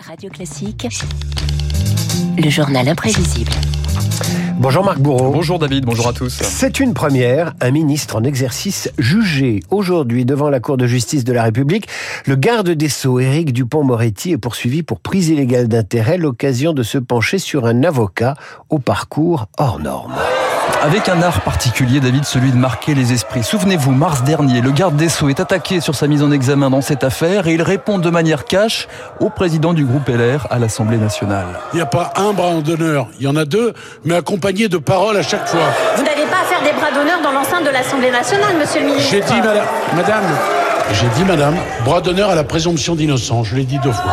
Radio Classique, le journal imprévisible. Bonjour Marc Bourreau. Bonjour David, bonjour à tous. C'est une première, un ministre en exercice jugé aujourd'hui devant la Cour de justice de la République. Le garde des Sceaux, Éric Dupont-Moretti, est poursuivi pour prise illégale d'intérêt, l'occasion de se pencher sur un avocat au parcours hors norme. Avec un art particulier, David, celui de marquer les esprits. Souvenez-vous, mars dernier, le garde des Sceaux est attaqué sur sa mise en examen dans cette affaire et il répond de manière cash au président du groupe LR à l'Assemblée nationale. Il n'y a pas un bras d'honneur, il y en a deux, mais accompagnés de paroles à chaque fois. Vous n'avez pas à faire des bras d'honneur dans l'enceinte de l'Assemblée nationale, monsieur le ministre. J'ai dit, madame, madame, j'ai dit, madame, bras d'honneur à la présomption d'innocence, je l'ai dit deux fois.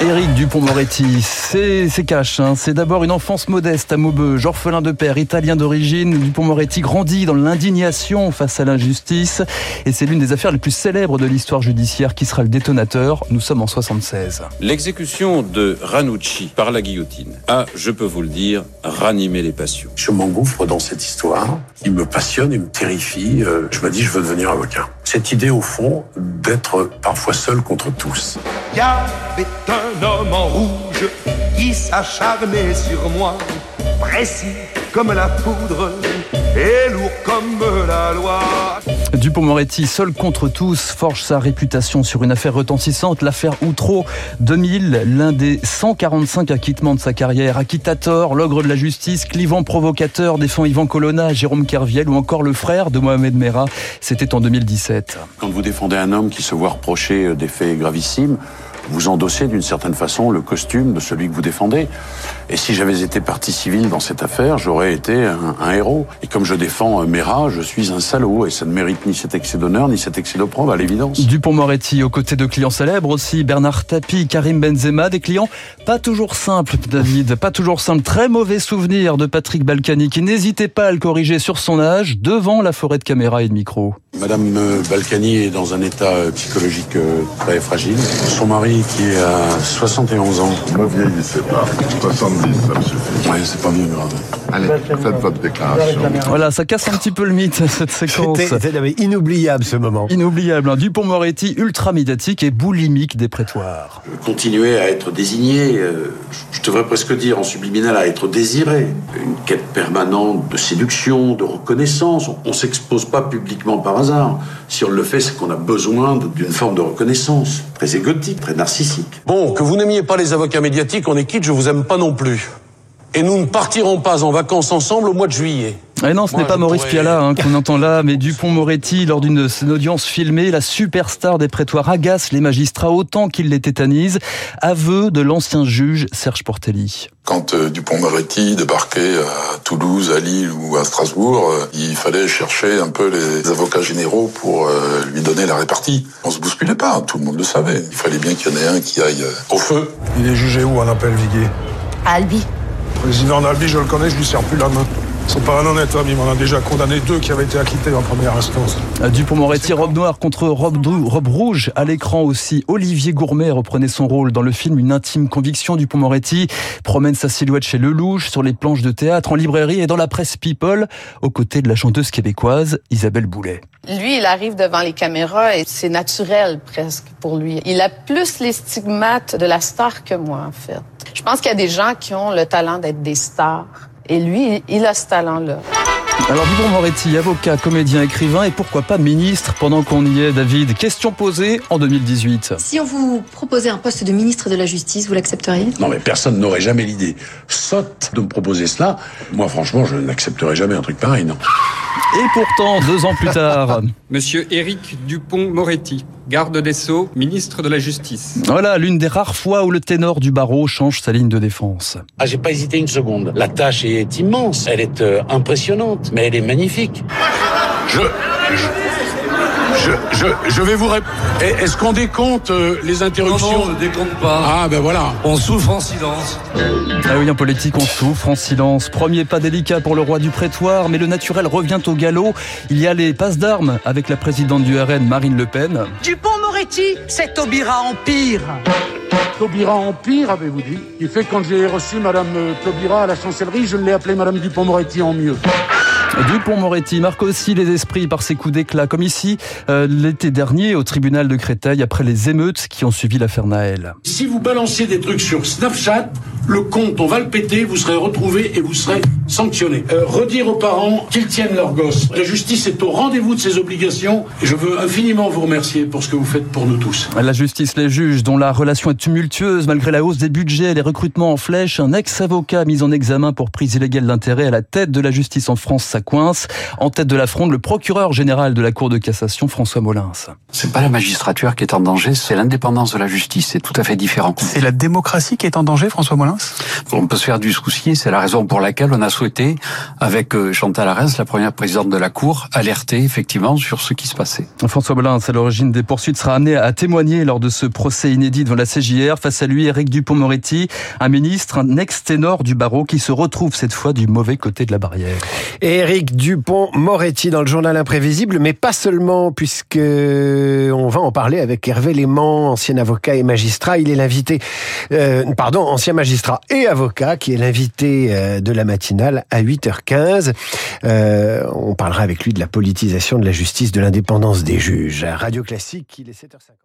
Éric Dupont-Moretti, c'est cash. Hein. C'est d'abord une enfance modeste à Maubeuge, orphelin de père, italien d'origine. Dupont-Moretti grandit dans l'indignation face à l'injustice. Et c'est l'une des affaires les plus célèbres de l'histoire judiciaire qui sera le détonateur. Nous sommes en 76. L'exécution de Ranucci par la guillotine a, je peux vous le dire, ranimé les passions. Je m'engouffre dans cette histoire. Il me passionne, il me terrifie. Euh, je me dis, je veux devenir avocat. Cette idée, au fond, d'être parfois seul contre tous. Il y avait un homme en rouge qui s'acharnait sur moi, précis comme la poudre et lourd comme la loi. Dupont-Moretti, seul contre tous, forge sa réputation sur une affaire retentissante, l'affaire Outreau 2000, l'un des 145 acquittements de sa carrière. Acquittator, l'ogre de la justice, clivant provocateur, défend Yvan Colonna, Jérôme Kerviel ou encore le frère de Mohamed Merah. C'était en 2017. Quand vous défendez un homme qui se voit reprocher des faits gravissimes, vous endossez d'une certaine façon le costume de celui que vous défendez. Et si j'avais été partie civile dans cette affaire, j'aurais été un, héros. Et comme je défends Mera, je suis un salaud et ça ne mérite ni cet excès d'honneur ni cet excès d'opprobre, à l'évidence. Dupont-Moretti, aux côtés de clients célèbres aussi, Bernard Tapie, Karim Benzema, des clients pas toujours simples, David, pas toujours simples. Très mauvais souvenir de Patrick Balkany qui n'hésitait pas à le corriger sur son âge devant la forêt de caméras et de micros. Madame Balkany est dans un état psychologique très fragile. Son mari, qui est à 71 ans. Ne vieillissez pas. 70, ça me suffit. Ouais, c'est pas bien grave. Allez, faites votre déclaration. Voilà, ça casse un petit peu le mythe, cette séquence. C'était inoubliable ce moment. Inoubliable. Hein. Dupont-Moretti, ultra médiatique et boulimique des prétoires. Continuer à être désigné, euh, je devrais presque dire en subliminal, à être désiré. Une quête permanente de séduction, de reconnaissance. On s'expose pas publiquement par hasard. Si on le fait, c'est qu'on a besoin d'une forme de reconnaissance. Très égotique, très narcissique. Bon, que vous n'aimiez pas les avocats médiatiques, on est quitte, je vous aime pas non plus. Et nous ne partirons pas en vacances ensemble au mois de juillet. Et non, ce n'est pas Maurice pourrais... Piala hein, qu'on entend là, mais Dupont-Moretti, lors d'une audience filmée, la superstar des prétoires agace les magistrats autant qu'il les tétanise. Aveu de l'ancien juge Serge Portelli. Quand euh, Dupont-Moretti débarquait à Toulouse, à Lille ou à Strasbourg, euh, il fallait chercher un peu les avocats généraux pour euh, lui donner la répartie. On se bousculait pas, tout le monde le savait. Il fallait bien qu'il y en ait un qui aille au feu. Il est jugé où en appel, Viguier? À Albi. Président d'Albi, je le connais, je lui sers plus la main. C'est pas un honnête homme, il m'en a déjà condamné deux qui avaient été acquittés en première instance. Dupont-Moretti, robe noire contre robe, robe rouge. À l'écran aussi, Olivier Gourmet reprenait son rôle dans le film Une intime conviction. Dupont-Moretti promène sa silhouette chez Lelouch, sur les planches de théâtre, en librairie et dans la presse People, aux côtés de la chanteuse québécoise Isabelle Boulet. Lui, il arrive devant les caméras et c'est naturel presque pour lui. Il a plus les stigmates de la star que moi, en fait. Je pense qu'il y a des gens qui ont le talent d'être des stars. Et lui, il a ce talent-là. Alors Dupont-Moretti, avocat, comédien, écrivain et pourquoi pas ministre pendant qu'on y est, David Question posée en 2018. Si on vous proposait un poste de ministre de la Justice, vous l'accepteriez? Non mais personne n'aurait jamais l'idée sotte de me proposer cela. Moi franchement, je n'accepterais jamais un truc pareil, non. Et pourtant, deux ans plus tard... Monsieur Éric Dupont-Moretti, garde des Sceaux, ministre de la Justice. Voilà, l'une des rares fois où le ténor du barreau change sa ligne de défense. Ah, j'ai pas hésité une seconde. La tâche est immense, elle est euh, impressionnante, mais elle est magnifique. Je... je... Je, je, je, vais vous répondre. Est-ce qu'on décompte euh, les interruptions Non, non, on ne décompte pas. Ah, ben voilà. On souffre en silence. Ah oui, en politique, on souffre en silence. Premier pas délicat pour le roi du prétoire, mais le naturel revient au galop. Il y a les passes d'armes avec la présidente du RN, Marine Le Pen. Dupont-Moretti, c'est Taubira Empire. Taubira Empire, avez-vous dit? Il fait quand j'ai reçu Madame Taubira à la chancellerie, je l'ai appelée Madame Dupont-Moretti en mieux. Dupont-Moretti marque aussi les esprits par ses coups d'éclat, comme ici euh, l'été dernier au tribunal de Créteil après les émeutes qui ont suivi l'affaire Naël. Si vous balancez des trucs sur Snapchat, le compte, on va le péter, vous serez retrouvé et vous serez sanctionné. Euh, redire aux parents qu'ils tiennent leur gosse. La justice est au rendez-vous de ses obligations et je veux infiniment vous remercier pour ce que vous faites pour nous tous. La justice les juges, dont la relation est tumultueuse malgré la hausse des budgets, les recrutements en flèche, un ex-avocat mis en examen pour prise illégale d'intérêt à la tête de la justice en France, ça coince. En tête de la fronde, le procureur général de la Cour de cassation, François Molins. C'est pas la magistrature qui est en danger, c'est l'indépendance de la justice. C'est tout à fait différent. C'est la démocratie qui est en danger, François Molins? On peut se faire du souci, c'est la raison pour laquelle on a souhaité, avec euh, Chantal Arès, la première présidente de la Cour, alerter effectivement sur ce qui se passait. François Molins, à l'origine des poursuites, sera amené à témoigner lors de ce procès inédit devant la CJR. Face à lui, Éric Dupont-Moretti, un ministre, un ex-ténor du barreau qui se retrouve cette fois du mauvais côté de la barrière. Éric Dupont-Moretti dans le journal imprévisible, mais pas seulement, puisque on va en parler avec Hervé Léman, ancien avocat et magistrat. Il est l'invité, euh, pardon, ancien magistrat et avocat, qui est l'invité euh, de la matinale à 8h15. Euh, on parlera avec lui de la politisation de la justice, de l'indépendance des juges. Radio Classique, il est 7h50.